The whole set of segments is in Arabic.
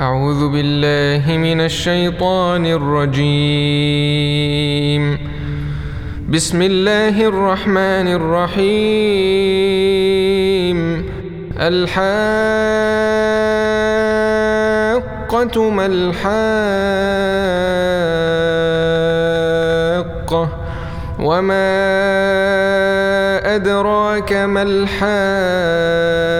أعوذ بالله من الشيطان الرجيم. بسم الله الرحمن الرحيم. الحاقة ما الحاقة؟ وما أدراك ما الحاقة؟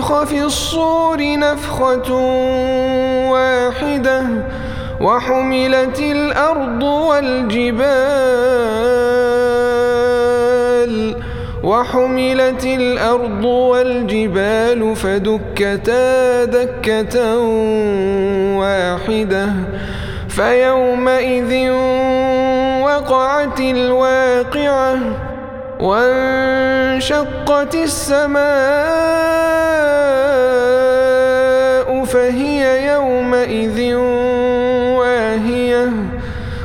فإذا نفخ في الصور نفخة واحدة وحملت الأرض والجبال وحملت الأرض والجبال فدكتا دكة واحدة فيومئذ وقعت الواقعة وانشقت السماء يومئذ واهية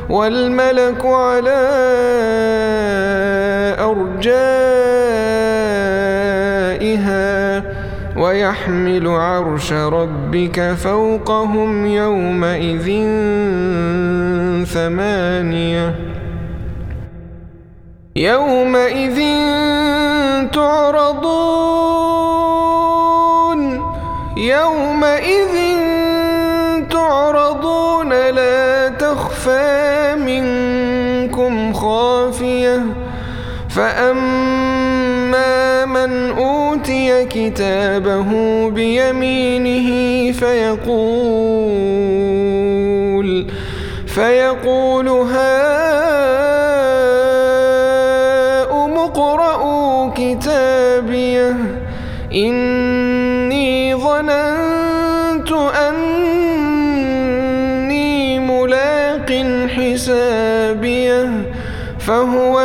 والملك على أرجائها ويحمل عرش ربك فوقهم يومئذ ثمانية. يومئذ تعرضون يومئذ فأما من أوتي كتابه بيمينه فيقول فيقول هذا كتابيه إني ظننت أني ملاق حسابيه فهو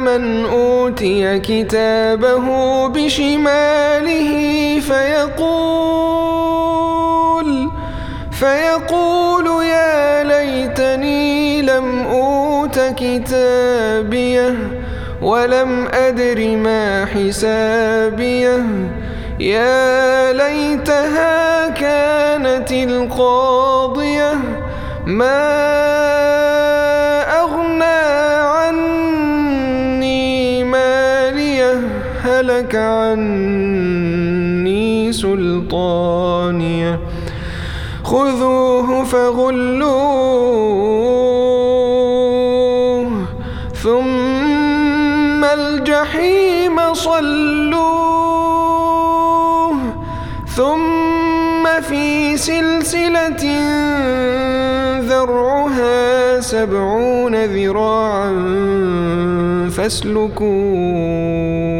من أوتي كتابه بشماله فيقول فيقول يا ليتني لم أوت كتابيه ولم أدر ما حسابيه. يا ليتها كانت القاضية ما هلك عني سلطانيه خذوه فغلوه ثم الجحيم صلوه ثم في سلسلة ذرعها سبعون ذراعا فاسلكوه.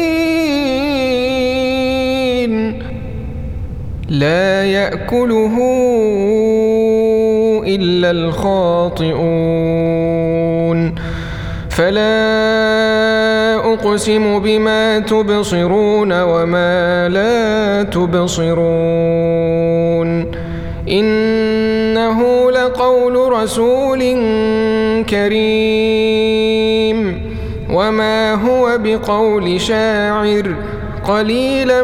لا يأكله إلا الخاطئون. فلا أقسم بما تبصرون وما لا تبصرون. إنه لقول رسول كريم. وما هو بقول شاعر قليلا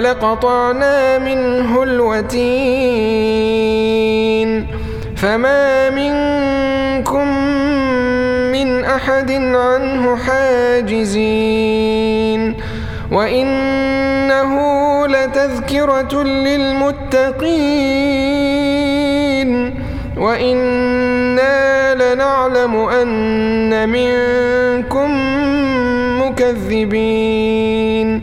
لقطعنا منه الوتين فما منكم من أحد عنه حاجزين وإنه لتذكرة للمتقين وإنا لنعلم أن منكم مكذبين